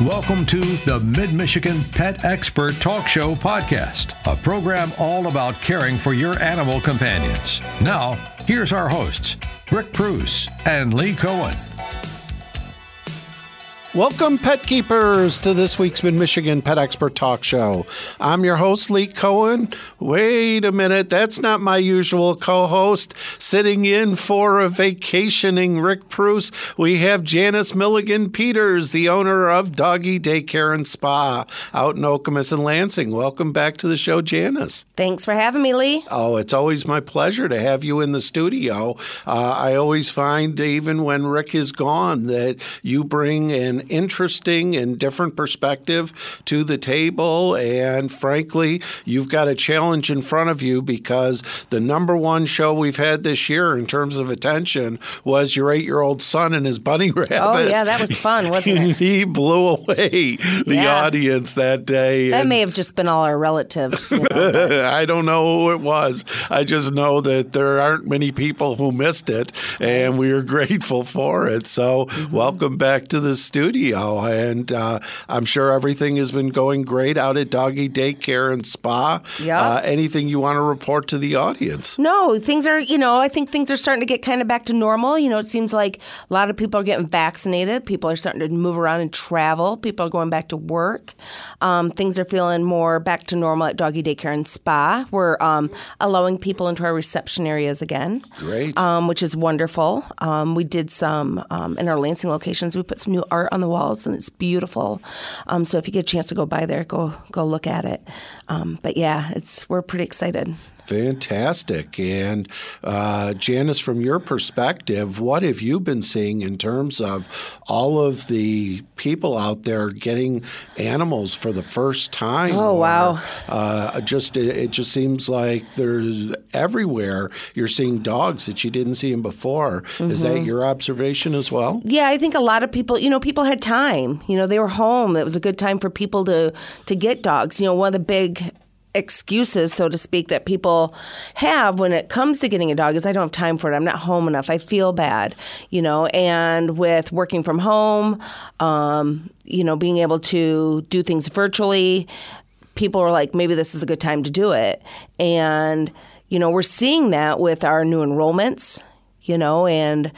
Welcome to the Mid Michigan Pet Expert Talk Show podcast, a program all about caring for your animal companions. Now, here's our hosts, Rick Preuss and Lee Cohen. Welcome, pet keepers, to this week's Mid Michigan Pet Expert Talk Show. I'm your host, Lee Cohen. Wait a minute, that's not my usual co host. Sitting in for a vacationing Rick Preuss, we have Janice Milligan Peters, the owner of Doggy Daycare and Spa out in Okemos and Lansing. Welcome back to the show, Janice. Thanks for having me, Lee. Oh, it's always my pleasure to have you in the studio. Uh, I always find, even when Rick is gone, that you bring an interesting and different perspective to the table. And frankly, you've got a challenge in front of you because the number one show we've had this year in terms of attention was your eight year old son and his bunny rabbit. Oh, yeah, that was fun, wasn't it? he blew away the Yeah. audience that day. That and- may have just been all our relatives. You know? I don't know who it was. I just know that there aren't many people who missed it, and we are grateful for it. So, Mm-hmm. welcome back to the studio. And uh, I'm sure everything has been going great out at Doggy Daycare and Spa. Yeah. Uh, anything you want to report to the audience? no, things are, you know, I think things are starting to get kind of back to normal. You know, it seems like a lot of people are getting vaccinated. People are starting to move around and travel. People are going back to work. Um, things are feeling more back to normal at Doggy Daycare and Spa. We're um, allowing people into our reception areas again. Great. um, which is wonderful. Um, we did some um, in our Lansing locations. We put some new art on the walls, and it's beautiful. Um, so if you get a chance to go by there, go go look at it. Um, but yeah, it's we're pretty excited. Fantastic. And uh, Janice, from your perspective, what have you been seeing in terms of all of the people out there getting animals for the first time? Oh, wow. Uh, just it, it just seems like there's everywhere you're seeing dogs that you didn't see them before. Is that Mm-hmm. your observation as well? Yeah, I think a lot of people, you know, people had time. You know, they were home. It was a good time for people to to get dogs. You know, one of the big excuses, so to speak, that people have when it comes to getting a dog is I don't have time for it. I'm not home enough. I feel bad, you know. And with working from home, um, you know, being able to do things virtually, people are like, maybe this is a good time to do it. And you know, we're seeing that with our new enrollments, you know, and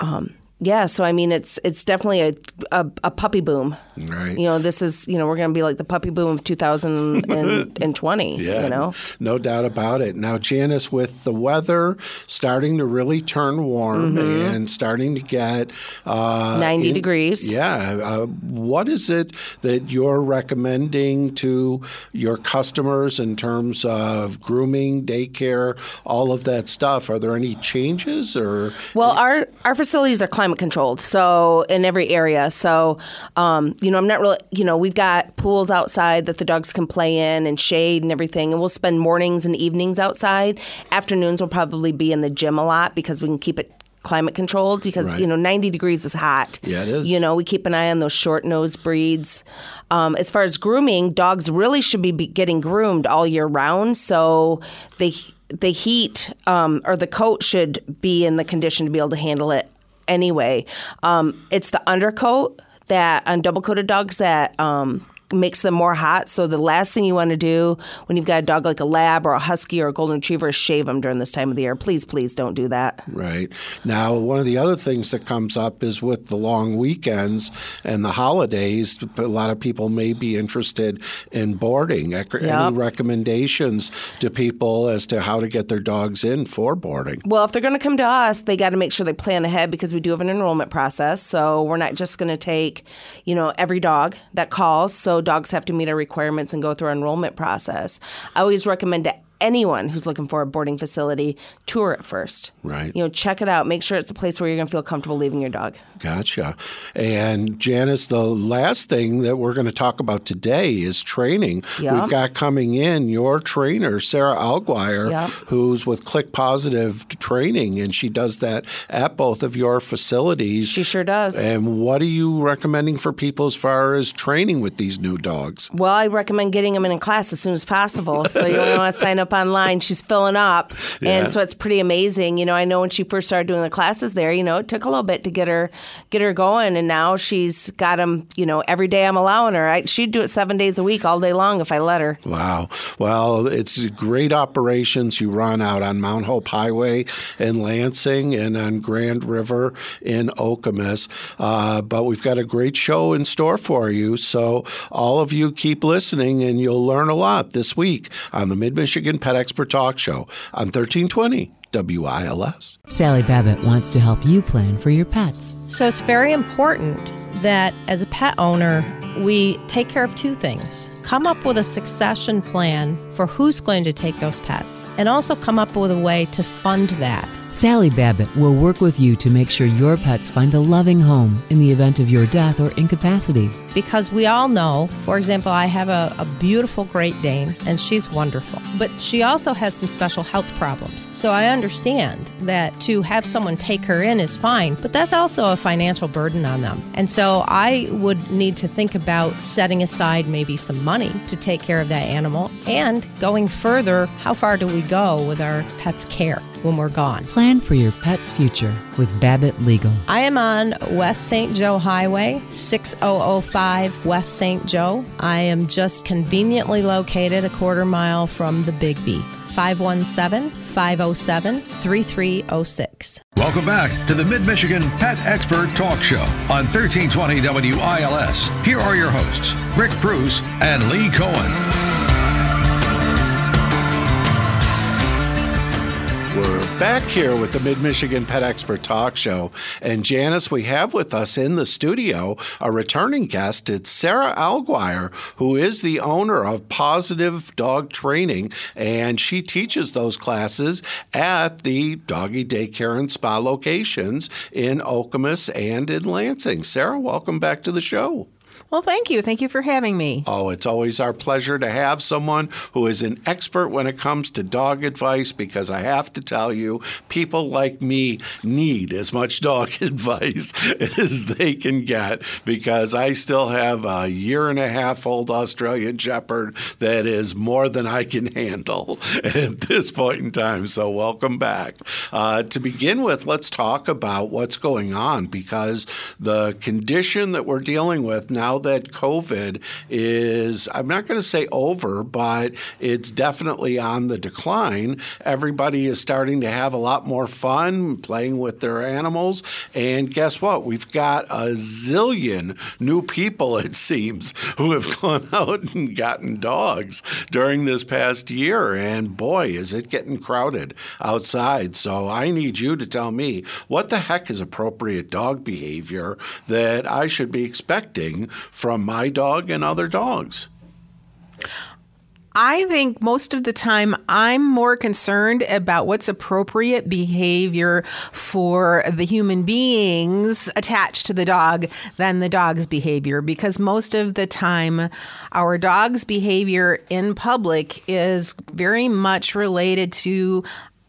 um, yeah, so I mean, it's it's definitely a, a, a puppy boom. Right. You know, this is you know we're going to be like the puppy boom of 2020. You know. no doubt about it. Now, Janice, with the weather starting to really turn warm and starting to get uh, 90 in- degrees. yeah, uh, what is it that you're recommending to your customers in terms of grooming, daycare, all of that stuff? Are there any changes or? Well, our our facilities are climate controlled, so in every area. So, um, you know, I'm not really, you know, we've got pools outside that the dogs can play in and shade and everything, and we'll spend mornings and evenings outside. Afternoons will probably be in the gym a lot because we can keep it climate controlled because Right. you know 90 degrees is hot Yeah, it is. you know we keep an eye on those short nosed breeds um, as far as grooming dogs really should be, be getting groomed all year round so they the heat um, or the coat should be in the condition to be able to handle it anyway. Um, it's the undercoat that on double coated dogs that um, makes them more hot. So the last thing you want to do when you've got a dog like a lab or a husky or a golden retriever is shave them during this time of the year. Please, please don't do that. Right. Now, one of the other things that comes up is with the long weekends and the holidays, a lot of people may be interested in boarding. Any Yep. recommendations to people as to how to get their dogs in for boarding? Well, if they're going to come to us, they got to make sure they plan ahead because we do have an enrollment process. So we're not just going to take, you know, every dog that calls. So dogs have to meet our requirements and go through our enrollment process. I always recommend to anyone who's looking for a boarding facility tour it first. Right. You know, check it out. Make sure it's a place where you're going to feel comfortable leaving your dog. Gotcha. And Janice, the last thing that we're going to talk about today is training. Yeah. We've got coming in your trainer, Sara Alguire, Yeah. who's with Click Pawsitive Training, and she does that at both of your facilities. She sure does. And what are you recommending for people as far as training with these new dogs? Well, I recommend getting them in a class as soon as possible. So you want to sign up up online, she's filling up, Yeah. and so it's pretty amazing. You know, I know when she first started doing the classes there, you know, it took a little bit to get her get her going, and now she's got them. You know, every day I'm allowing her. I, she'd do it seven days a week, all day long, if I let her. Wow. Well, it's great operations you run out on Mount Hope Highway in Lansing and on Grand River in Okemos. Uh, but we've got a great show in store for you. So, all of you keep listening and you'll learn a lot this week on the Mid Michigan Pet Expert Talk Show on 1320 WILS. Sally Babbitt wants to help you plan for your pets. So it's very important that as a pet owner, we take care of two things. Come up with a succession plan for who's going to take those pets, and also come up with a way to fund that. Sally Babbitt will work with you to make sure your pets find a loving home in the event of your death or incapacity. Because we all know, for example, I have a, a beautiful Great Dane, and she's wonderful. But she also has some special health problems. So I understand that to have someone take her in is fine, but that's also a financial burden on them. And so I would need to think about setting aside maybe some money to take care of that animal and going further, how far do we go with our pet's care when we're gone? Plan for your pet's future with Babbitt Legal. I am on West St. Joe Highway, 6005 West St. Joe. I am just conveniently located a quarter mile from the Big B. 517 507 3306. Welcome back to the Mid Michigan Pet Expert Talk Show on 1320 WILS. Here are your hosts, Rick Preuss and Lee Cohen. Back here with the Mid Michigan Pet Expert Talk Show. And Janice, we have with us in the studio a returning guest. It's Sara Alguire, who is the owner of Pawsitive Dog Training, and she teaches those classes at the doggy daycare and spa locations in Okemos and in Lansing. Sara, welcome back to the show. Well, thank you. Thank you for having me. Oh, it's always our pleasure to have someone who is an expert when it comes to dog advice because I have to tell you, people like me need as much dog advice as they can get because I still have a year and a half old Australian Shepherd that is more than I can handle at this point in time. So, welcome back. Uh, to begin with, let's talk about what's going on because the condition that we're dealing with now that COVID is, I'm not going to say over, but it's definitely on the decline. Everybody is starting to have a lot more fun playing with their animals. And guess what? We've got a zillion new people, it seems, who have gone out and gotten dogs during this past year. And boy, is it getting crowded outside. So I need you to tell me what the heck is appropriate dog behavior that I should be expecting from my dog and other dogs. I think most of the time I'm more concerned about what's appropriate behavior for the human beings attached to the dog than the dog's behavior because most of the time our dog's behavior in public is very much related to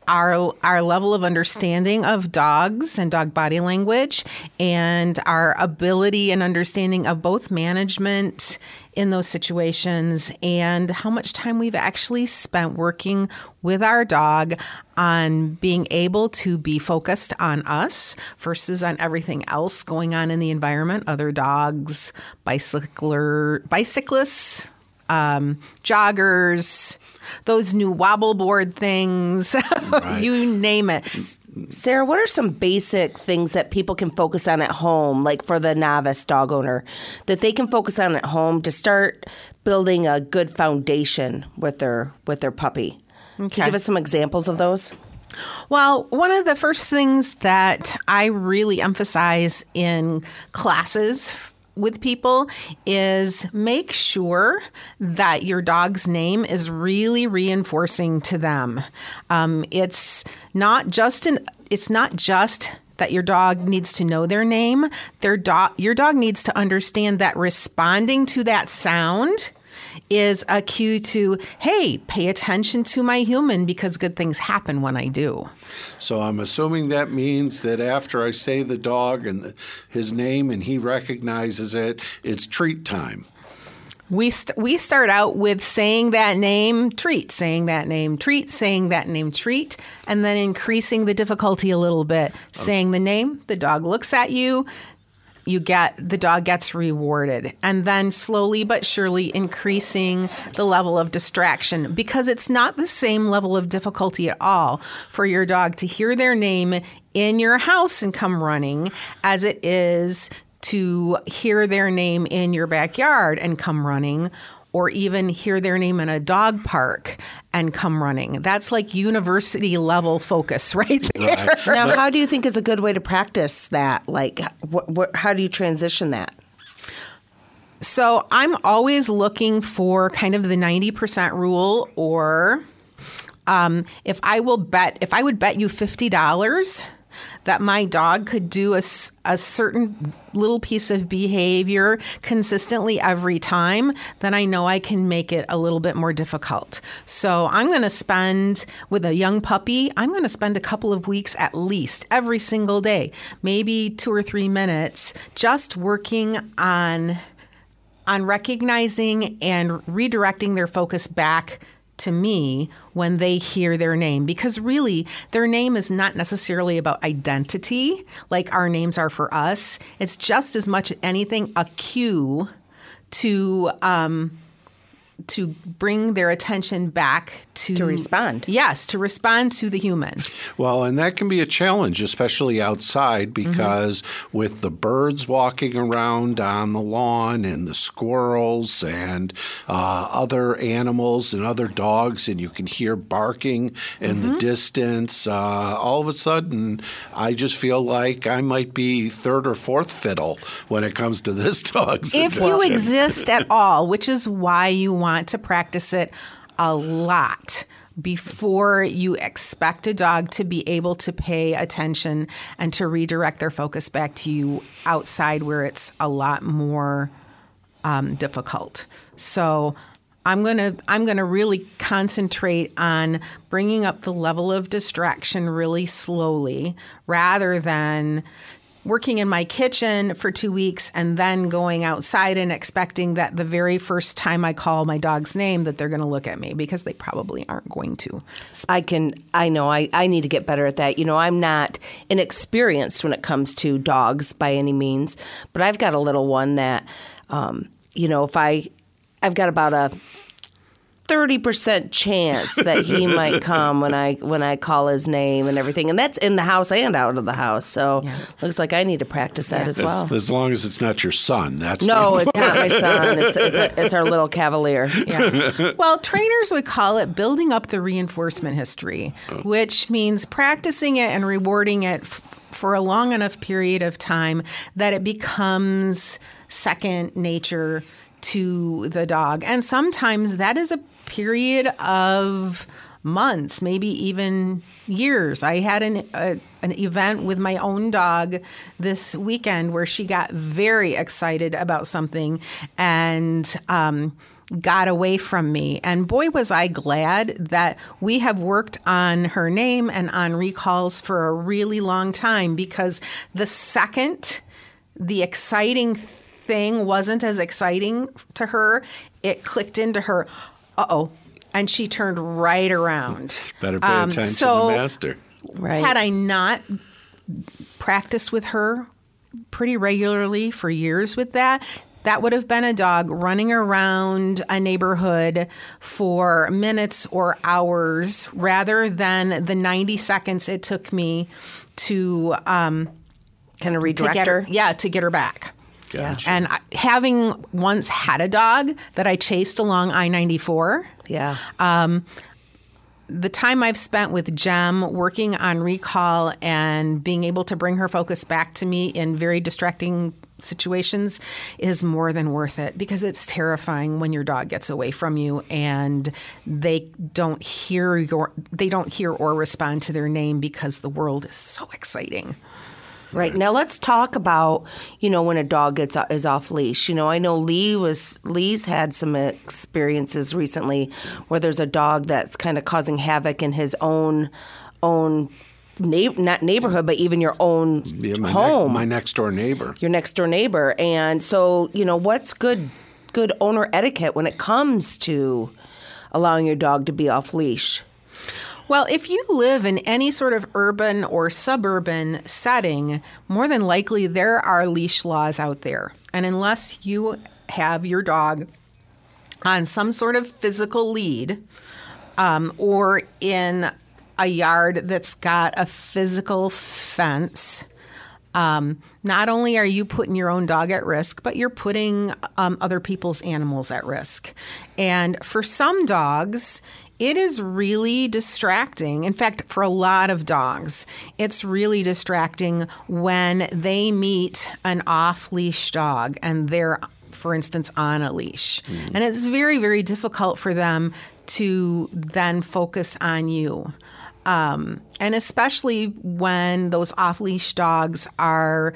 our our level of understanding of dogs and dog body language and our ability and understanding of both management in those situations and how much time we've actually spent working with our dog on being able to be focused on us versus on everything else going on in the environment other dogs bicycler bicyclists um, joggers those new wobble board things, you name it. Sara, what are some basic things that people can focus on at home, like for the novice dog owner, that they can focus on at home to start building a good foundation with their with their puppy? Can you give us some examples of those? Well, one of the first things that I really emphasize in classes with people is make sure that your dog's name is really reinforcing to them. Um, it's not just an. It's not just that your dog needs to know their name. Their dog, your dog needs to understand that responding to that sound is a cue to, hey, pay attention to my human because good things happen when I do. So I'm assuming that means that after I say the dog and his name and he recognizes it, it's treat time. We st- we start out with saying that name treat, saying that name treat, saying that name treat, and then increasing the difficulty a little bit. Um, saying the name, the dog looks at you, you get the dog gets rewarded. And then slowly but surely increasing the level of distraction because it's not the same level of difficulty at all for your dog to hear their name in your house and come running as it is to hear their name in your backyard and come running or even hear their name in a dog park and come running. That's like university level focus right there. Now, how do you think is a good way to practice that? Like, wh- wh- how do you transition that? So I'm always looking for kind of the 90% rule or um, if I will bet, if I would bet you $50 that my dog could do a, a certain little piece of behavior consistently every time, then I know I can make it a little bit more difficult. So I'm going to spend with a young puppy, I'm going to spend a couple of weeks at least every single day, maybe two or three minutes, just working on on recognizing and redirecting their focus back to me when they hear their name because really their name is not necessarily about identity like our names are for us. It's just as much anything a cue to um, to bring their attention back to To respond. yes to respond to the human. Well, and that can be a challenge, especially outside, because with the birds walking around on the lawn and the squirrels and uh, other animals and other dogs, and you can hear barking in the distance, uh, all of a sudden, I just feel like I might be third or fourth fiddle when it comes to this dog's if you exist at all, which is why you want to practice it a lot before you expect a dog to be able to pay attention and to redirect their focus back to you outside where it's a lot more um, difficult. So I'm gonna I'm gonna really concentrate on bringing up the level of distraction really slowly, rather than working in my kitchen for two weeks and then going outside and expecting that the very first time I call my dog's name that they're going to look at me because they probably aren't going to. I can, I know, I, I need to get better at that. You know, I'm not inexperienced when it comes to dogs by any means, but I've got a little one that, um, you know, if I, I've got about a 30% chance that he might come when I when I call his name and everything and that's in the house and out of the house so looks like I need to practice that as well. As, as long as it's not your son, that's No, it's not my son. It's, it's, a, it's our little cavalier. Well, trainers would call it building up the reinforcement history, oh. which means practicing it and rewarding it f- for a long enough period of time that it becomes second nature to the dog. And sometimes that is a period of months, maybe even years. I had an a, an event with my own dog this weekend where she got very excited about something and um, got away from me. And boy, was I glad that we have worked on her name and on recalls for a really long time because the second the exciting thing wasn't as exciting to her, it clicked into her, uh oh. And she turned right around. Better pay Um, attention so- to master. Right. Had I not practiced with her pretty regularly for years with that, that would have been a dog running around a neighborhood for minutes or hours rather than the 90 seconds it took me to um, kind of to redirect get her. Yeah, to get her back. Gotcha. And I- having once had a dog that I chased along I 94, Yeah. Um, the time I've spent with Jem working on recall and being able to bring her focus back to me in very distracting situations is more than worth it because it's terrifying when your dog gets away from you and they don't hear your they don't hear or respond to their name because the world is so exciting. Right now, let's talk about you know when a dog gets is off leash. You know, I know Lee was Lee's had some experiences recently where there's a dog that's kind of causing havoc in his own own neigh- not neighborhood, but even your own Yeah, my, ne- home, my next door neighbor. your next door neighbor. And so, you know, what's good good owner etiquette when it comes to allowing your dog to be off leash? Well, if you live in any sort of urban or suburban setting, more than likely there are leash laws out there. And unless you have your dog on some sort of physical lead um, or in a yard that's got a physical fence, um, not only are you putting your own dog at risk, but you're putting um, other people's animals at risk. And for some dogs, it is really distracting. In fact, for a lot of dogs, it's really distracting when they meet an off leash dog and they're, for instance, on a leash. Mm. And it's very, very difficult for them to then focus on you. Um, and especially when those off leash dogs are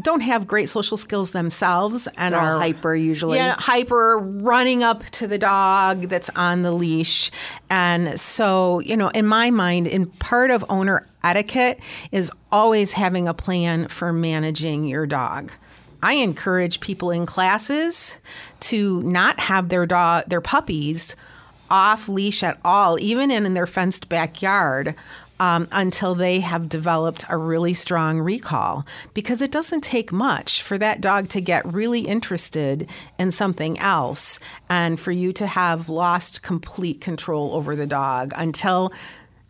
don't have great social skills themselves and They're are hyper usually. Yeah, hyper running up to the dog that's on the leash. And so, you know, in my mind, in part of owner etiquette is always having a plan for managing your dog. I encourage people in classes to not have their dog their puppies off leash at all, even in, in their fenced backyard, um, until they have developed a really strong recall because it doesn't take much for that dog to get really interested in something else and for you to have lost complete control over the dog until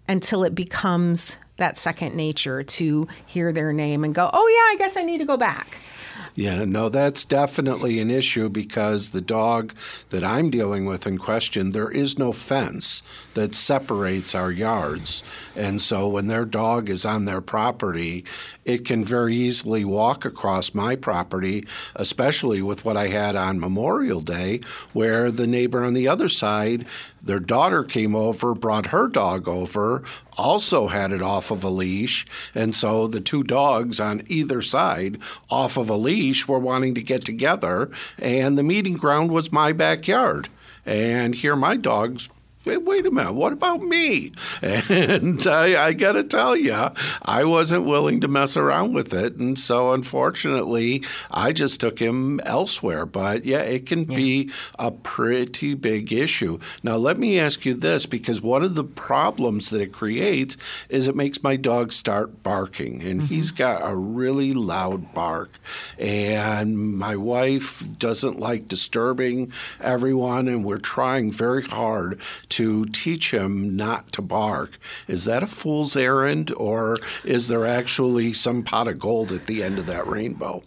until it becomes that second nature to hear their name and go, "Oh yeah, I guess I need to go back." Yeah, no, that's definitely an issue because the dog that I'm dealing with in question, there is no fence that separates our yards. And so when their dog is on their property, it can very easily walk across my property, especially with what I had on Memorial Day, where the neighbor on the other side their daughter came over, brought her dog over, also had it off of a leash. And so the two dogs on either side, off of a leash, were wanting to get together. And the meeting ground was my backyard. And here my dogs wait a minute, what about me? And I, I got to tell you, I wasn't willing to mess around with it. And so, unfortunately, I just took him elsewhere. But yeah, it can yeah. be a pretty big issue. Now, let me ask you this because one of the problems that it creates is it makes my dog start barking. And mm-hmm. he's got a really loud bark. And my wife doesn't like disturbing everyone. And we're trying very hard to teach him not to bark. Is that a fool's errand, or is there actually some pot of gold at the end of that rainbow?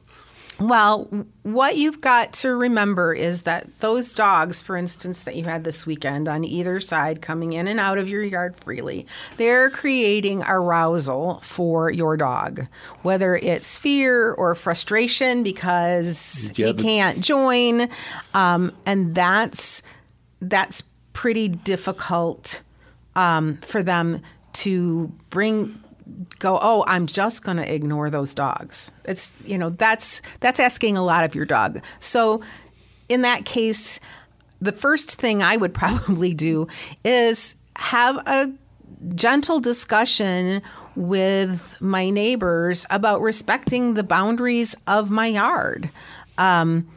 Well, what you've got to remember is that those dogs, for instance, that you had this weekend on either side coming in and out of your yard freely, they're creating arousal for your dog, whether it's fear or frustration because yeah, he can't join. Um, and that's that's pretty difficult um, for them to bring go oh i'm just going to ignore those dogs. It's you know that's that's asking a lot of your dog. So in that case the first thing i would probably do is have a gentle discussion with my neighbors about respecting the boundaries of my yard. Um,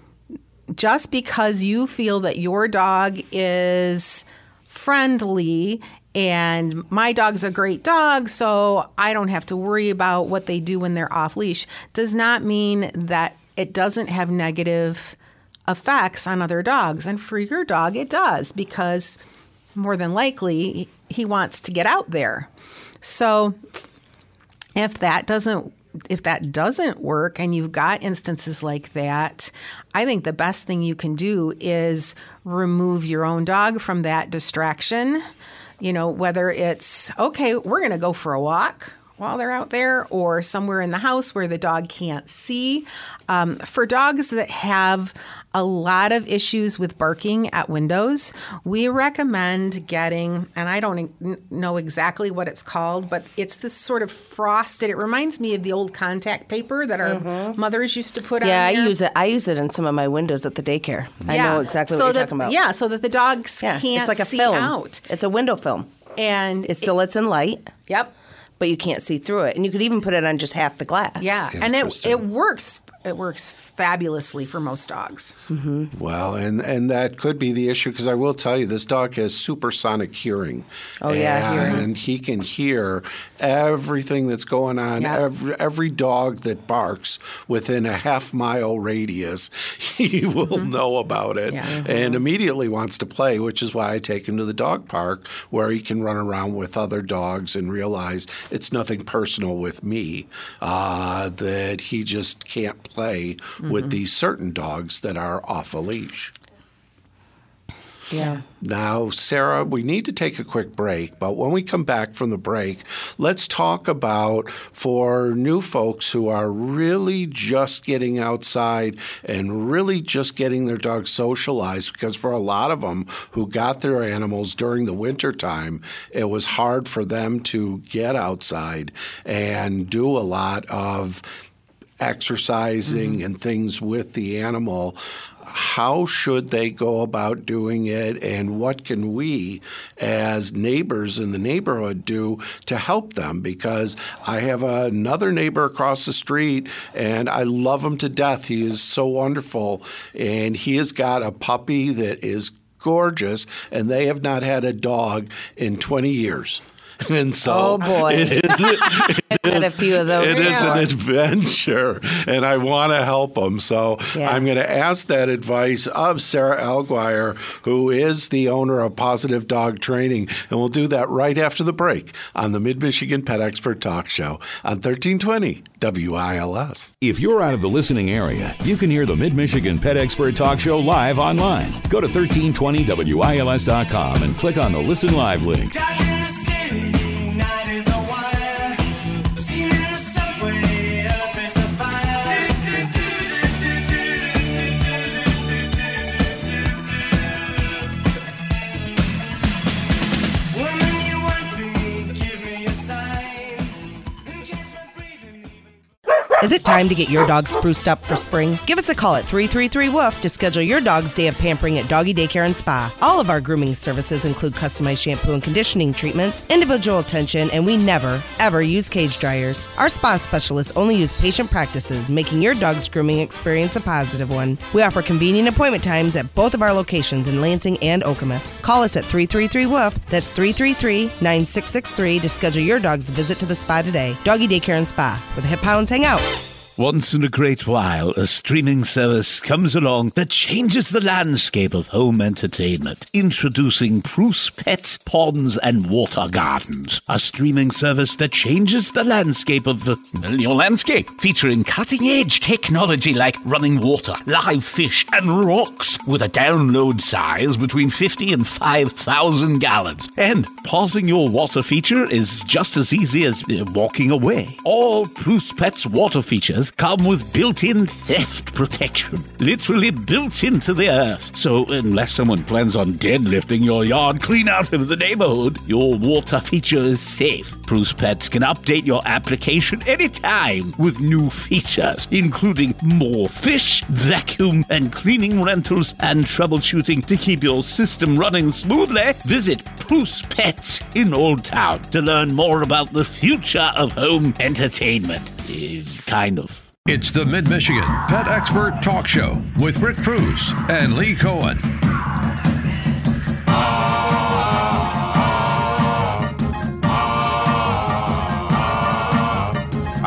just because you feel that your dog is friendly and my dog's a great dog, so I don't have to worry about what they do when they're off leash, does not mean that it doesn't have negative effects on other dogs. And for your dog, it does because more than likely he wants to get out there. So if that doesn't if that doesn't work and you've got instances like that, I think the best thing you can do is remove your own dog from that distraction. You know, whether it's, okay, we're going to go for a walk while they're out there or somewhere in the house where the dog can't see. Um, for dogs that have a lot of issues with barking at windows, we recommend getting, and I don't know exactly what it's called, but it's this sort of frosted. It reminds me of the old contact paper that our mm-hmm. mothers used to put yeah, on. Yeah, I use it. I use it in some of my windows at the daycare. Yeah. I know exactly so what you're talking about. Yeah, so that the dogs yeah, can't it's like a see film. out. It's a window film, and it still lets in light. Yep but you can't see through it. And you could even put it on just half the glass. Yeah, and it it works it works fabulously for most dogs. Mm-hmm. Well, and, and that could be the issue because I will tell you, this dog has supersonic hearing. Oh, yeah, and he can hear everything that's going on. Every, every dog that barks within a half mile radius, he will mm-hmm. know about it Yeah. Uh-huh. and immediately wants to play, which is why I take him to the dog park where he can run around with other dogs and realize it's nothing personal with me, uh, that he just can't play with mm-hmm. these certain dogs that are off a leash. Yeah. Now, Sara, we need to take a quick break, but when we come back from the break, let's talk about for new folks who are really just getting outside and really just getting their dogs socialized because for a lot of them who got their animals during the winter time, it was hard for them to get outside and do a lot of exercising mm-hmm. and things with the animal, how should they go about doing it, and what can we as neighbors in the neighborhood do to help them? Because I have another neighbor across the street, and I love him to death. He is so wonderful, and he has got a puppy that is gorgeous, and they have not had a dog in 20 years. And so Oh, boy. it is Had a few of those. it is an adventure, and I want to help them. So Yeah. I'm going to ask that advice of Sara Alguire, who is the owner of Pawsitive Dog Training, and we'll do that right after the break on the Mid Michigan Pet Expert Talk Show on 1320 WILS. If you're out of the listening area, you can hear the Mid Michigan Pet Expert Talk Show live online. Go to 1320WILS.com and click on the Listen Live link. Dark Is it time to get your dog spruced up for spring? Give us a call at 333 Woof to schedule your dog's day of pampering at Doggy Daycare and Spa. All of our grooming services include customized shampoo and conditioning treatments, individual attention, and we never, ever use cage dryers. Our spa specialists only use patient practices, making your dog's grooming experience a positive one. We offer convenient appointment times at both of our locations in Lansing and Okemos. Call us at 333 Woof. That's 333 9663 to schedule your dog's visit to the spa today. Doggy Daycare and Spa, where the hip hounds hang out. Once in a great while, a streaming service comes along that changes the landscape of home entertainment. Introducing Preuss Pets, Ponds, and Water Gardens, a streaming service that changes the landscape of the, well, your landscape, featuring cutting edge technology like running water, live fish, and rocks, with a download size between 50 and 5,000 gallons. And pausing your water feature is just as easy as uh, walking away. All Preuss Pets water features come with built-in theft protection, literally built into the earth. So unless someone plans on deadlifting your yard clean out of the neighborhood, your water feature is safe. Preuss Pets can update your application anytime with new features, including more fish, vacuum and cleaning rentals, and troubleshooting to keep your system running smoothly. Visit Preuss Pets in Old Town to learn more about the future of home entertainment. Kind of. It's the Mid Michigan Pet Expert Talk Show with Rick Preuss and Lee Cohen.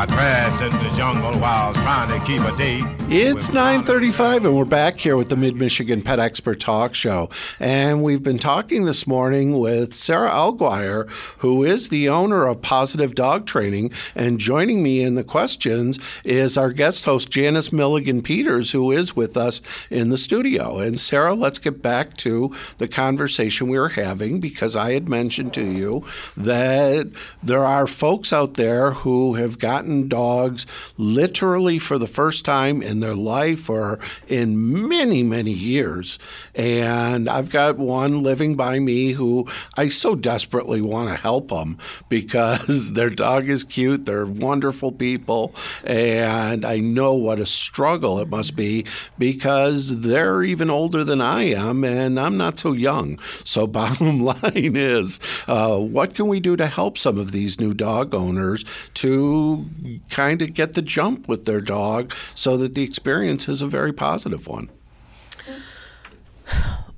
I crashed into the jungle while trying to keep a date. It's 9:35 and we're back here with the Mid Michigan Pet Expert Talk Show. And we've been talking this morning with Sara Alguire, who is the owner of Pawsitive Dog Training, and joining me in the questions is our guest host Janice Milligan Peters, who is with us in the studio. And Sara, let's get back to the conversation we were having because I had mentioned to you that there are folks out there who have gotten dogs literally for the first time in their life or in many, many years. And I've got one living by me who I so desperately want to help them because their dog is cute, they're wonderful people, and I know what a struggle it must be because they're even older than I am and I'm not so young. So, bottom line is, uh, what can we do to help some of these new dog owners to kind of get the jump with their dog so that the experience is a very positive one.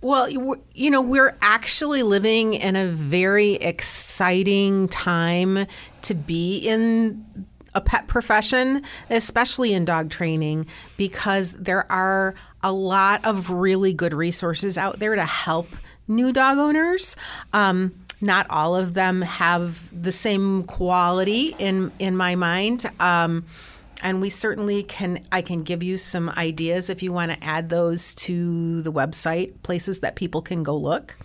Well, you know, we're actually living in a very exciting time to be in a pet profession, especially in dog training, because there are a lot of really good resources out there to help new dog owners. Um, not all of them have the same quality in in my mind. Um, and we certainly can i can give you some ideas if you want to add those to the website places that people can go look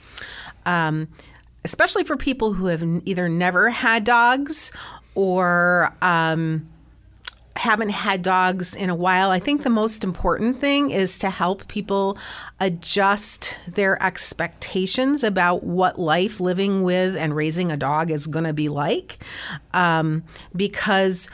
um, especially for people who have either never had dogs or um, haven't had dogs in a while i think the most important thing is to help people adjust their expectations about what life living with and raising a dog is going to be like. Um, because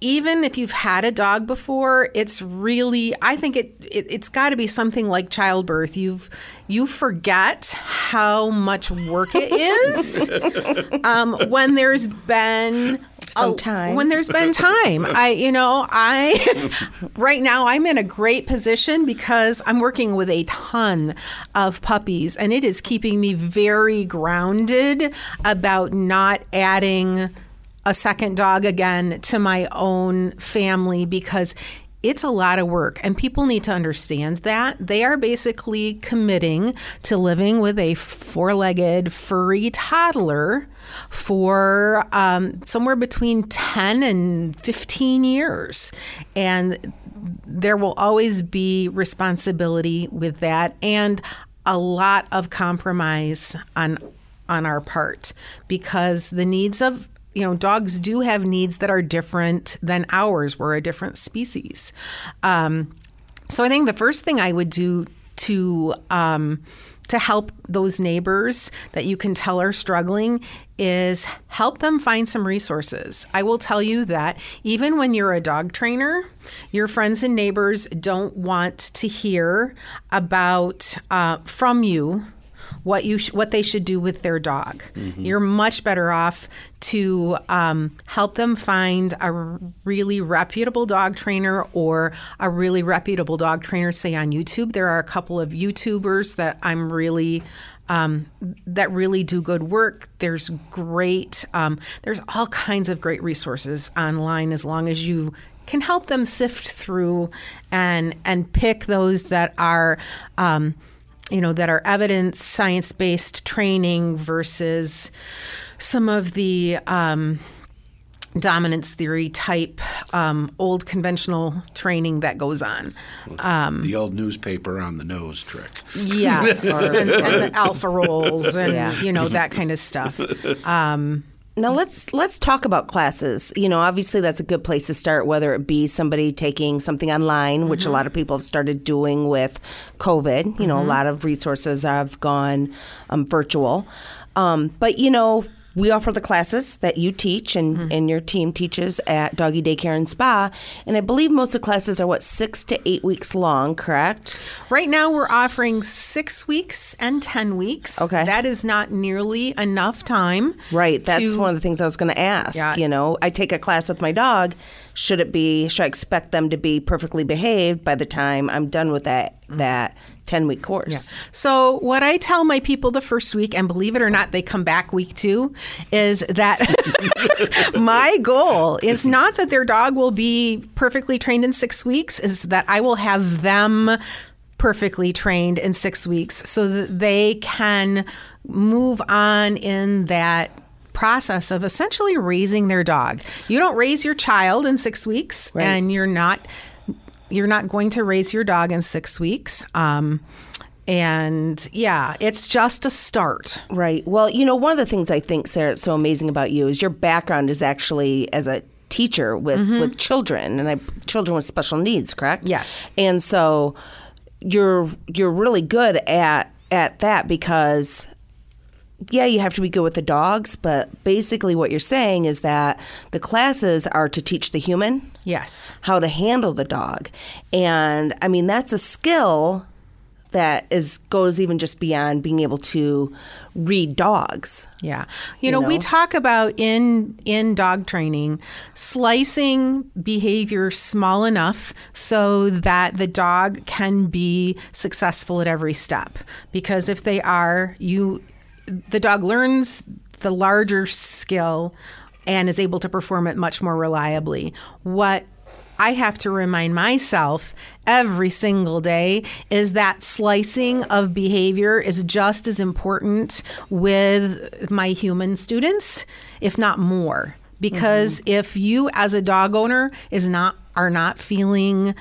even if you've had a dog before, it's really I think it, it has got to be something like childbirth. You've you forget how much work it is um, when there's been Some a- time. When there's been time, I you know I right now I'm in a great position because I'm working with a ton of puppies, and it is keeping me very grounded about not adding a second dog again to my own family because it's a lot of work and people need to understand that. They are basically committing to living with a four-legged furry toddler for um, somewhere between 10 and 15 years. And there will always be responsibility with that and a lot of compromise on on our part because the needs of you know dogs do have needs that are different than ours we're a different species um, so i think the first thing i would do to um, to help those neighbors that you can tell are struggling is help them find some resources. I will tell you that even when you're a dog trainer, your friends and neighbors don't want to hear about uh, from you what you sh- what they should do with their dog. You're much better off to um, help them find a really reputable dog trainer or a really reputable dog trainer. Say on YouTube, there are a couple of YouTubers that I'm really um, that really do good work. There's great, um, there's all kinds of great resources online as long as you can help them sift through and and pick those that are. Um, you know that are evidence science based training versus some of the um, dominance theory type um, old conventional training that goes on. Um, the old newspaper on the nose trick. yes, and, and the alpha rolls and Yeah. you know that kind of stuff. Now let's let's talk about classes. You know, obviously that's a good place to start. Whether it be somebody taking something online, which a lot of people have started doing with COVID. You know, a lot of resources have gone um, virtual. Um, but you know, we offer the classes that you teach and, mm-hmm. and your team teaches at Doggy Daycare and Spa, and I believe most of the classes are what six to eight weeks long. Correct? Right now, we're offering six weeks and 10 weeks. Okay. That is not nearly enough time. Right. That's to- one of the things I was going to ask. Yeah. You know, I take a class with my dog. Should it be? Should I expect them to be perfectly behaved by the time I'm done with that that ten week course? So, what I tell my people the first week, and believe it or not, they come back week two, is that my goal is not that their dog will be perfectly trained in six weeks, is that I will have them perfectly trained in six weeks so that they can move on in that process of essentially raising their dog. You don't raise your child in 6 weeks Right. and you're not you're not going to raise your dog in 6 weeks. Um and yeah, it's just a start. Right. Well, you know, one of the things I think, Sara, it's so amazing about you is your background is actually as a teacher with, with children and I, children with special needs, correct? Yes. And so you're you're really good at at that because yeah, you have to be good with the dogs, but basically what you're saying is that the classes are to teach the human Yes. how to handle the dog. And I mean, that's a skill that is goes even just beyond being able to read dogs. Yeah. You, You know, we talk about in in dog training slicing behavior small enough so that the dog can be successful at every step. Because if they are, you the dog learns the larger skill and is able to perform it much more reliably. What I have to remind myself every single day is that slicing of behavior is just as important with my human students, if not more. Because mm-hmm. if you as a dog owner is not are not feeling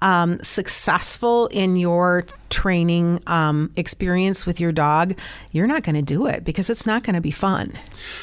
um, successful in your training um, experience with your dog, you're not going to do it because it's not going to be fun.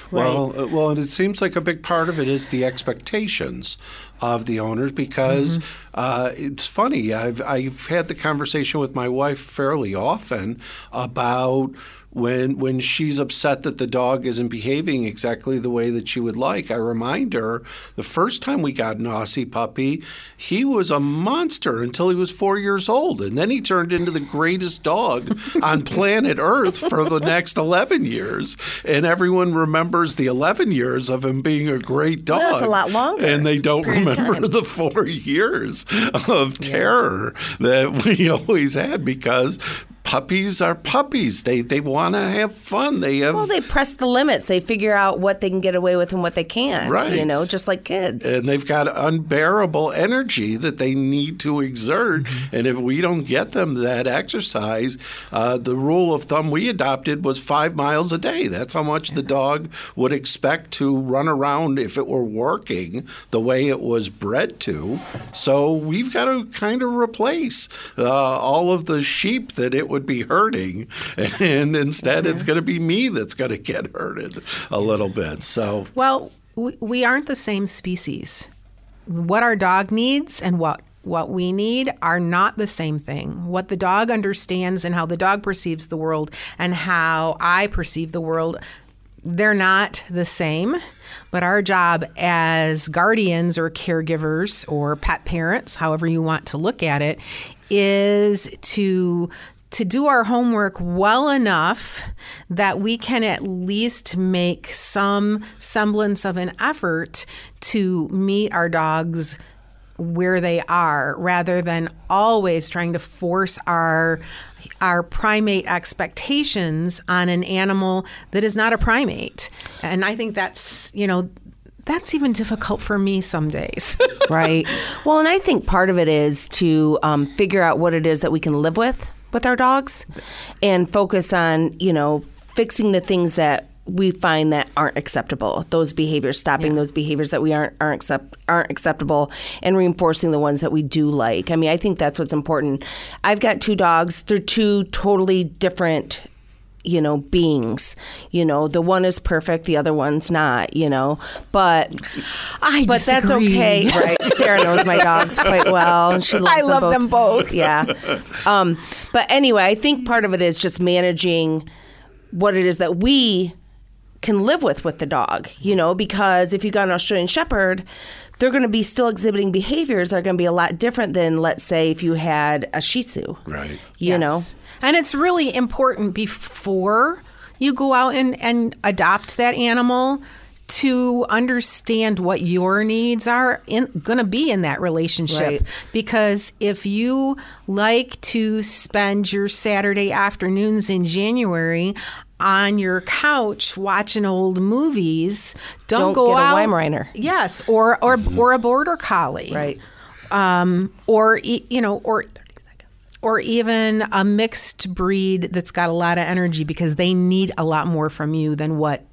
Well, uh, well, and it seems like a big part of it is the expectations of the owners because uh, it's funny. I've I've had the conversation with my wife fairly often about when when she's upset that the dog isn't behaving exactly the way that she would like. I remind her the first time we got an Aussie puppy, he was a monster until he was four years old, and then he turned into the greatest dog on planet Earth for the next eleven years, and everyone remembers the eleven years of him being a great dog. Well, that's a lot longer and they don't remember time. the four years of terror that we always had because puppies are puppies. They they want to have fun. They have Well, they press the limits. They figure out what they can get away with and what they can't. Right. You know, just like kids. and they've got unbearable energy that they need to exert. Mm-hmm. And if we don't get them that exercise, uh, the rule of thumb we adopted was five miles a day. That's how much the dog would expect to run around if it were working the way it was bred to. So we've got to kind of replace uh, all of the sheep that it would be herding. And instead, it's going to be me that's going to get hurted a little bit. So Well, we, we aren't the same species. What our dog needs and what what we need are not the same thing. What the dog understands and how the dog perceives the world and how I perceive the world, they're not the same. But our job as guardians or caregivers or pet parents, however you want to look at it, is to to do our homework well enough that we can at least make some semblance of an effort to meet our dogs where they are rather than always trying to force our our primate expectations on an animal that is not a primate. And i think that's you know that's even difficult for me some days. Right. Well, and I think part of it is to um, figure out what it is that we can live with with our dogs and focus on, you know, fixing the things that we find that aren't acceptable. Those behaviors, stopping those behaviors that we aren't aren't accept aren't acceptable, and reinforcing the ones that we do like. I mean, I think that's what's important. I've got two dogs. They're two totally different you know beings. You know the one is perfect the other one's not you know. But I but that's okay right? Sara knows my dogs quite well. And she loves I love them both. yeah. Um but anyway i think part of it is just managing what it is that we can live with with the dog you know because if you got an australian shepherd they're going to be still exhibiting behaviors that are going to be a lot different than let's say if you had a shih tzu right you know And it's really important before you go out and, and adopt that animal to understand what your needs are in, going to be in that relationship. Right. Because if you like to spend your Saturday afternoons in January on your couch watching old movies, don't, Don't go get a out. Weimaraner. Yes, or or or a border collie right um, or e- you know, or or even a mixed breed that's got a lot of energy because they need a lot more from you than what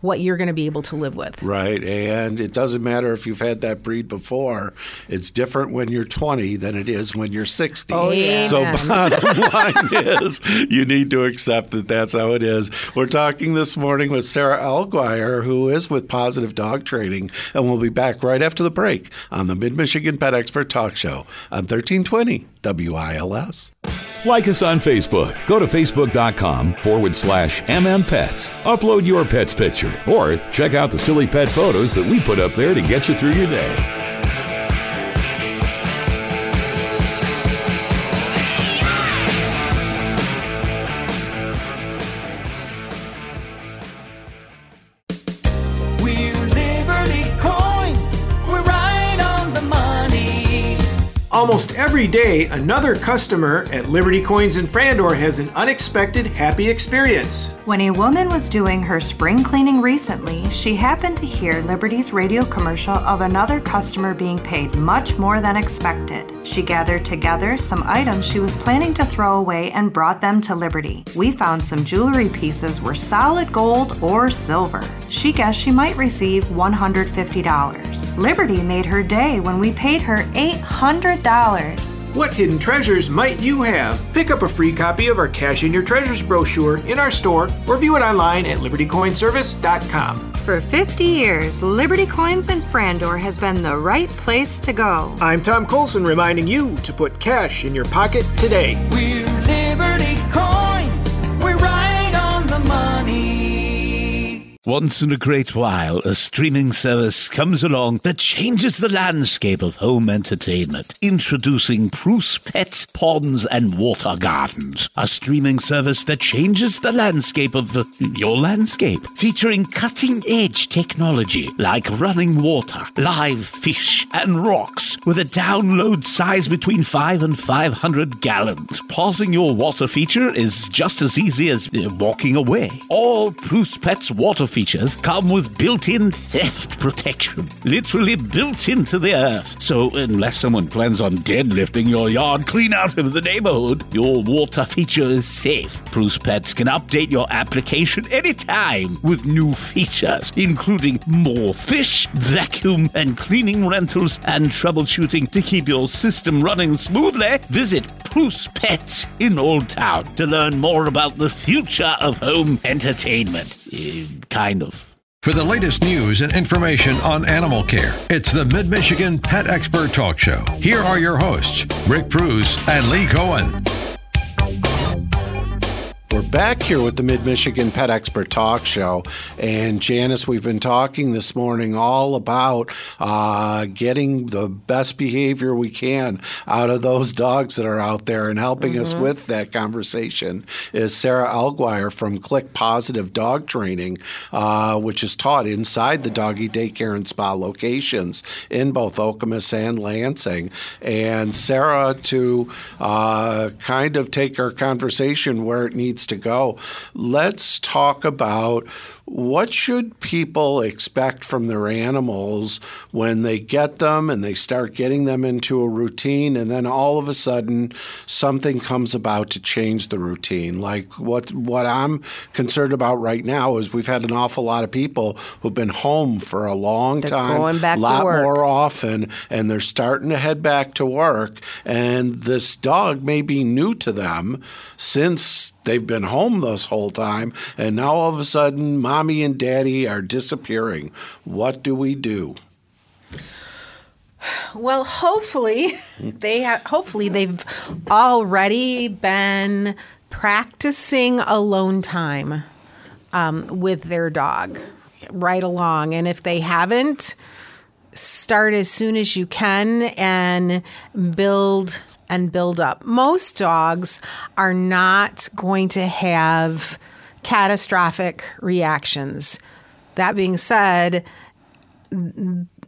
what you're going to be able to live with. Right. And it doesn't matter if you've had that breed before. It's different when you're 20 than it is when you're 60. Oh, yeah. So bottom line is you need to accept that that's how it is. We're talking this morning with Sara Alguire, who is with Pawsitive Dog Training, and we'll be back right after the break on the Mid Michigan Pet Expert Talk Show on 1320 WILS. Like us on Facebook. Go to facebook.com forward slash MMPets. Upload your pet's picture or check out the silly pet photos that we put up there to get you through your day. Almost every day, another customer at Liberty Coins in Frandor has an unexpected happy experience. When a woman was doing her spring cleaning recently, she happened to hear Liberty's radio commercial of another customer being paid much more than expected. She gathered together some items she was planning to throw away and brought them to Liberty. We found some jewelry pieces were solid gold or silver. She guessed she might receive $150. Liberty made her day when we paid her $800. What hidden treasures might you have? Pick up a free copy of our Cash in Your Treasures brochure in our store or view it online at libertycoinservice.com. For 50 years, Liberty Coins and Frandor has been the right place to go. I'm Tom Colson reminding you to put cash in your pocket today. We're Once in a great while, a streaming service comes along that changes the landscape of home entertainment. Introducing Preuss Pets, Ponds, and Water Gardens. A streaming service that changes the landscape of your landscape. Featuring cutting edge technology like running water, live fish, and rocks with a download size between 5 and 500 gallons. Pausing your water feature is just as easy as walking away. All Preuss Pets water features come with built-in theft protection, literally built into the earth. So unless someone plans on deadlifting your yard clean out of the neighborhood, your water feature is safe. Preuss Pets can update your application anytime with new features, including more fish, vacuum and cleaning rentals, and troubleshooting to keep your system running smoothly. Visit Preuss Pets in Old Town to learn more about the future of home entertainment. Eh, kind of. For the latest news and information on animal care, it's the Mid Michigan Pet Expert Talk Show. Here are your hosts, Rick Preuss and Lee Cohen. We're back here with the Mid Michigan Pet Expert Talk Show. And Janice, we've been talking this morning all about uh, getting the best behavior we can out of those dogs that are out there. And helping us with that conversation is Sara Alguire from Click Pawsitive Dog Training, uh, which is taught inside the doggy daycare and spa locations in both Okemos and Lansing. And Sara, to uh, kind of take our conversation where it needs to go, let's talk about what should people expect from their animals when they get them and they start getting them into a routine and then all of a sudden something comes about to change the routine? Like what what I'm concerned about right now is we've had an awful lot of people who've been home for a long They're time going back to lot more often and they're starting to head back to work and this dog may be new to them since they've been home this whole time and now all of a sudden mommy and daddy are disappearing what do we do Well, hopefully they have. Hopefully they've already been practicing alone time um, with their dog right along, and if they haven't, start as soon as you can and build and build up. Most dogs are not going to have catastrophic reactions. That being said,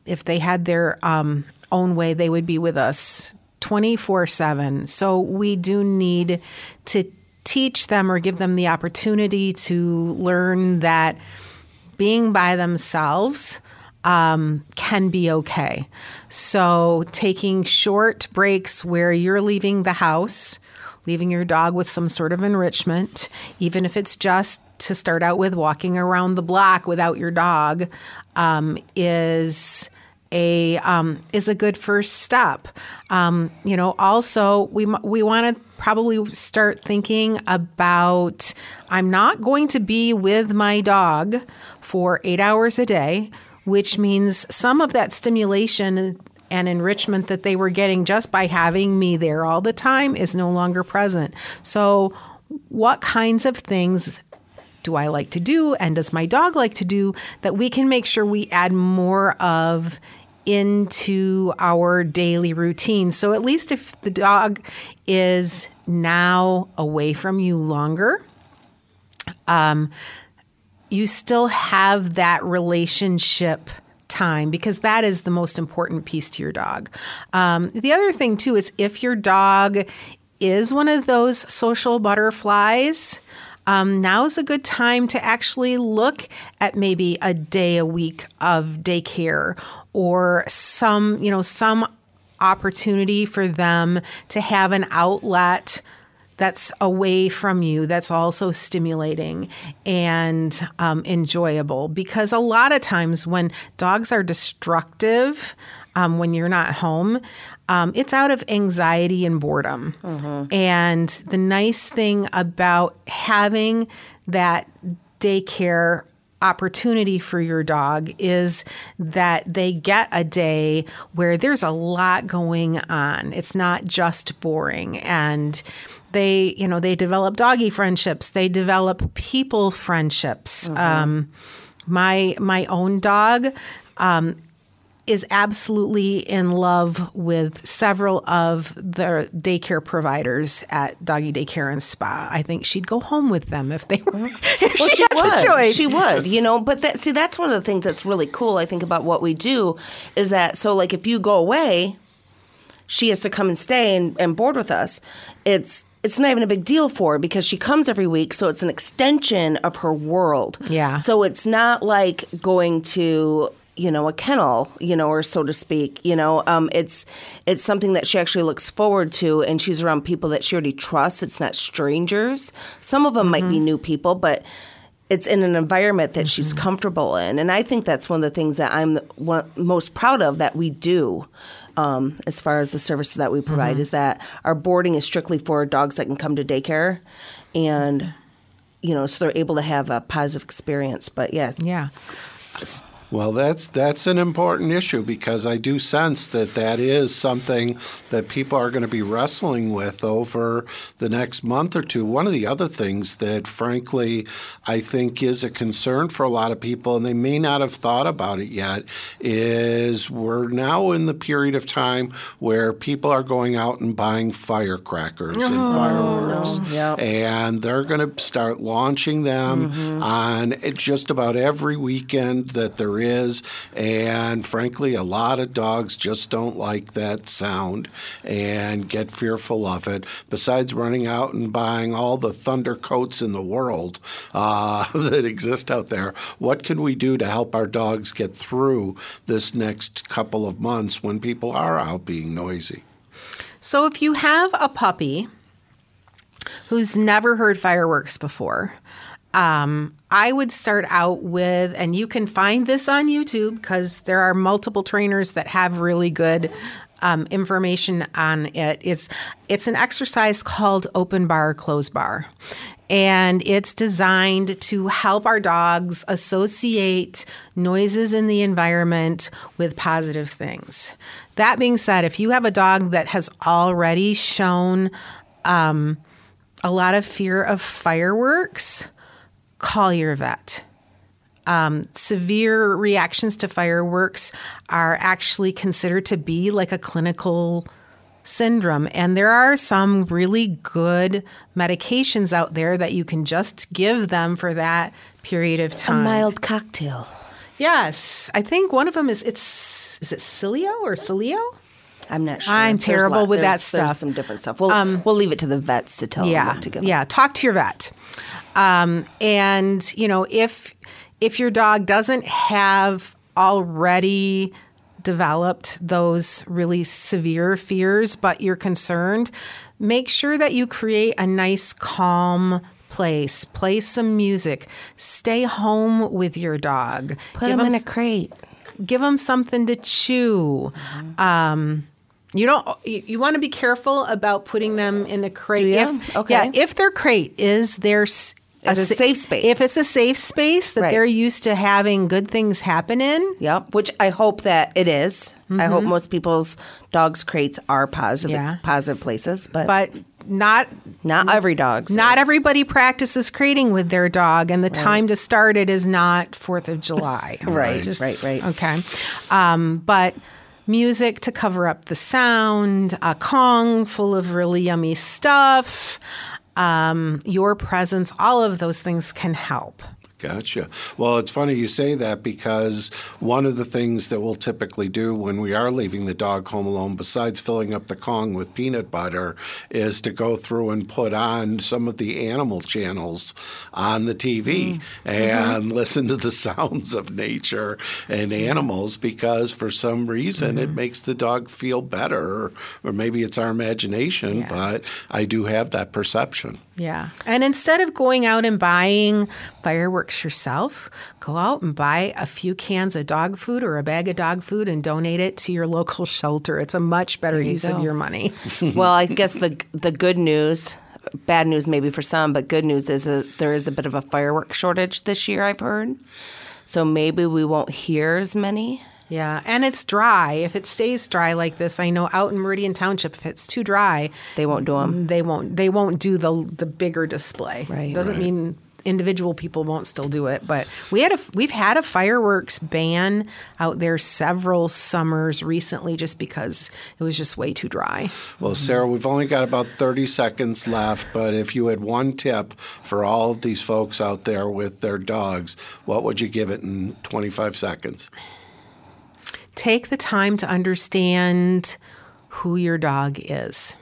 if they had their um, own way, they would be with us 24 7. So we do need to teach them or give them the opportunity to learn that being by themselves um, can be okay. So taking short breaks where you're leaving the house, leaving your dog with some sort of enrichment, even if it's just to start out with walking around the block without your dog, um, is a um, is a good first step. Um, you know, also we we want to probably start thinking about I'm not going to be with my dog for eight hours a day, which means some of that stimulation and enrichment that they were getting just by having me there all the time is no longer present. So, what kinds of things do I like to do and does my dog like to do that we can make sure we add more of into our daily routine. So at least if the dog is now away from you longer, um, you still have that relationship time because that is the most important piece to your dog. Um, the other thing, too, is if your dog is one of those social butterflies, um, now's a good time to actually look at maybe a day a week of daycare or some, you know, some opportunity for them to have an outlet that's away from you that's also stimulating and um, enjoyable. Because a lot of times when dogs are destructive um, when you're not home um, it's out of anxiety and boredom. And the nice thing about having that daycare opportunity for your dog is that they get a day where there's a lot going on. It's not just boring. And they, you know, they develop doggy friendships, they develop people friendships. Um, my my own dog um, is absolutely in love with several of the daycare providers at doggy daycare and spa. I think she'd go home with them if they were if Well, she, she, had would. choice. She would, you know. But that, see, that's one of the things that's really cool. I think about what we do is that so like if you go away, she has to come and stay and, and board with us. It's it's not even a big deal for her because she comes every week, so it's an extension of her world. Yeah. So it's not like going to you know a kennel you know or so to speak you know um, it's it's something that she actually looks forward to and she's around people that she already trusts it's not strangers some of them might be new people but it's in an environment that she's comfortable in. And i think that's one of the things that i'm most proud of that we do um, as far as the services that we provide is that our boarding is strictly for dogs that can come to daycare. And you know so they're able to have a positive experience. But yeah. Yeah Well, that's that's an important issue because I do sense that that is something that people are going to be wrestling with over the next month or two. One of the other things that, frankly, I think is a concern for a lot of people, and they may not have thought about it yet, is we're now in the period of time where people are going out and buying firecrackers and oh, fireworks, Yep. and they're going to start launching them mm-hmm. on eh, just about every weekend that there is. And frankly, a lot of dogs just don't like that sound and get fearful of it. Besides running out and buying all the thunder coats in the world uh, that exist out there, what can we do to help our dogs get through this next couple of months when people are out being noisy? So if you have a puppy who's never heard fireworks before, um, I would start out with, and you can find this on YouTube because there are multiple trainers that have really good um, information on it. It's it's an exercise called open bar close bar. And it's designed to help our dogs associate noises in the environment with positive things. That being said, if you have a dog that has already shown um, a lot of fear of fireworks, call your vet. Um, severe reactions to fireworks are actually considered to be like a clinical syndrome. And there are some really good medications out there that you can just give them for that period of time. a mild cocktail Yes, I think one of them is it's is it Sileo or Sileo? i'm not sure I'm terrible lot- with that stuff. some different stuff we'll, we'll leave it to the vets to tell them yeah, what to give yeah. Talk to your vet, um, and you know if if your dog doesn't have already developed those really severe fears, but you're concerned, make sure that you create a nice, calm place. Play some music. Stay home with your dog. put Give them in a crate give them something to chew. Um, you don't. You, you want to be careful about putting them in a crate. If, Okay. Yeah, if their crate is their It's a safe space. If it's a safe space that Right. they're used to having good things happen in. Yep, which I hope that it is. I hope most people's dogs' crates are positive, Mm-hmm. Yeah. positive places, but, But not not every dog's. not everybody practices crating with their dog, and the time to start it is not Fourth of July. Right, right, right. Okay, um, but music to cover up the sound, a Kong full of really yummy stuff, um, your presence, all of those things can help. Gotcha. Well, it's funny you say that because one of the things that we'll typically do when we are leaving the dog home alone, besides filling up the Kong with peanut butter, is to go through and put on some of the animal channels on the TV mm. mm-hmm. and listen to the sounds of nature and mm-hmm. animals because for some reason it mm-hmm. makes the dog feel better, or maybe it's our imagination, but I do have that perception. Yeah. And instead of going out and buying fireworks yourself, go out and buy a few cans of dog food or a bag of dog food and donate it to your local shelter. It's a much better use go. of your money. well, I guess the the good news, bad news maybe for some, but good news is that there is a bit of a firework shortage this year. I've heard, so maybe we won't hear as many. Yeah, and it's dry. If it stays dry like this, I know out in Meridian Township, if it's too dry, they won't do them. They won't. They won't do the the bigger display. Right. Doesn't Right. mean individual people won't still do it, but we had a we've had a fireworks ban out there several summers recently, just because it was just way too dry. Well, Sara, we've only got about 30 seconds left, but if you had one tip for all of these folks out there with their dogs, what would you give it in 25 seconds? Take the time to understand who your dog is.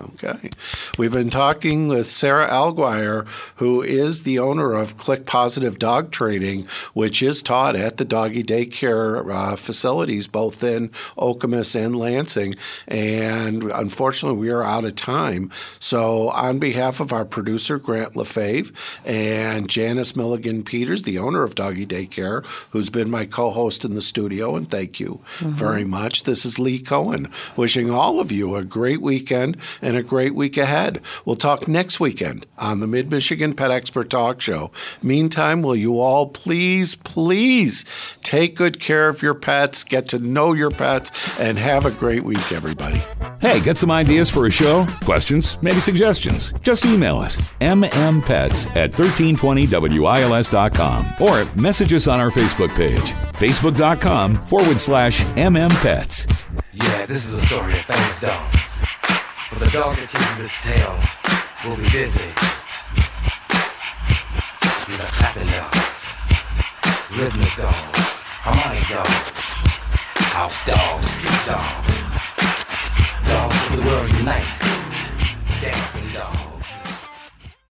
Okay. We've been talking with Sara Alguire, who is the owner of Click Pawsitive Dog Training, which is taught at the doggy daycare uh, facilities, both in Okemos and Lansing. And unfortunately, we are out of time. So, on behalf of our producer, Grant LaFave, and Janice Milligan Peters, the owner of Doggy Daycare, who's been my co host in the studio, and thank you very much. This is Lee Cohen, wishing all of you a great weekend and a great week ahead. We'll talk next weekend on the Mid Michigan Pet Expert Talk Show. Meantime, will you all please, please take good care of your pets, get to know your pets, and have a great week, everybody. Hey, get some ideas for a show? Questions? Maybe suggestions? Just email us mmpets at 1320wils.com or message us on our Facebook page, facebook.com forward slash mmpets. Yeah, this is a story of famous dog. For the dog that teases its tail will be busy. These are clapping dogs, rhythmic dogs, harmonic dogs, house dogs, street dogs, dogs of the world unite, dancing dogs.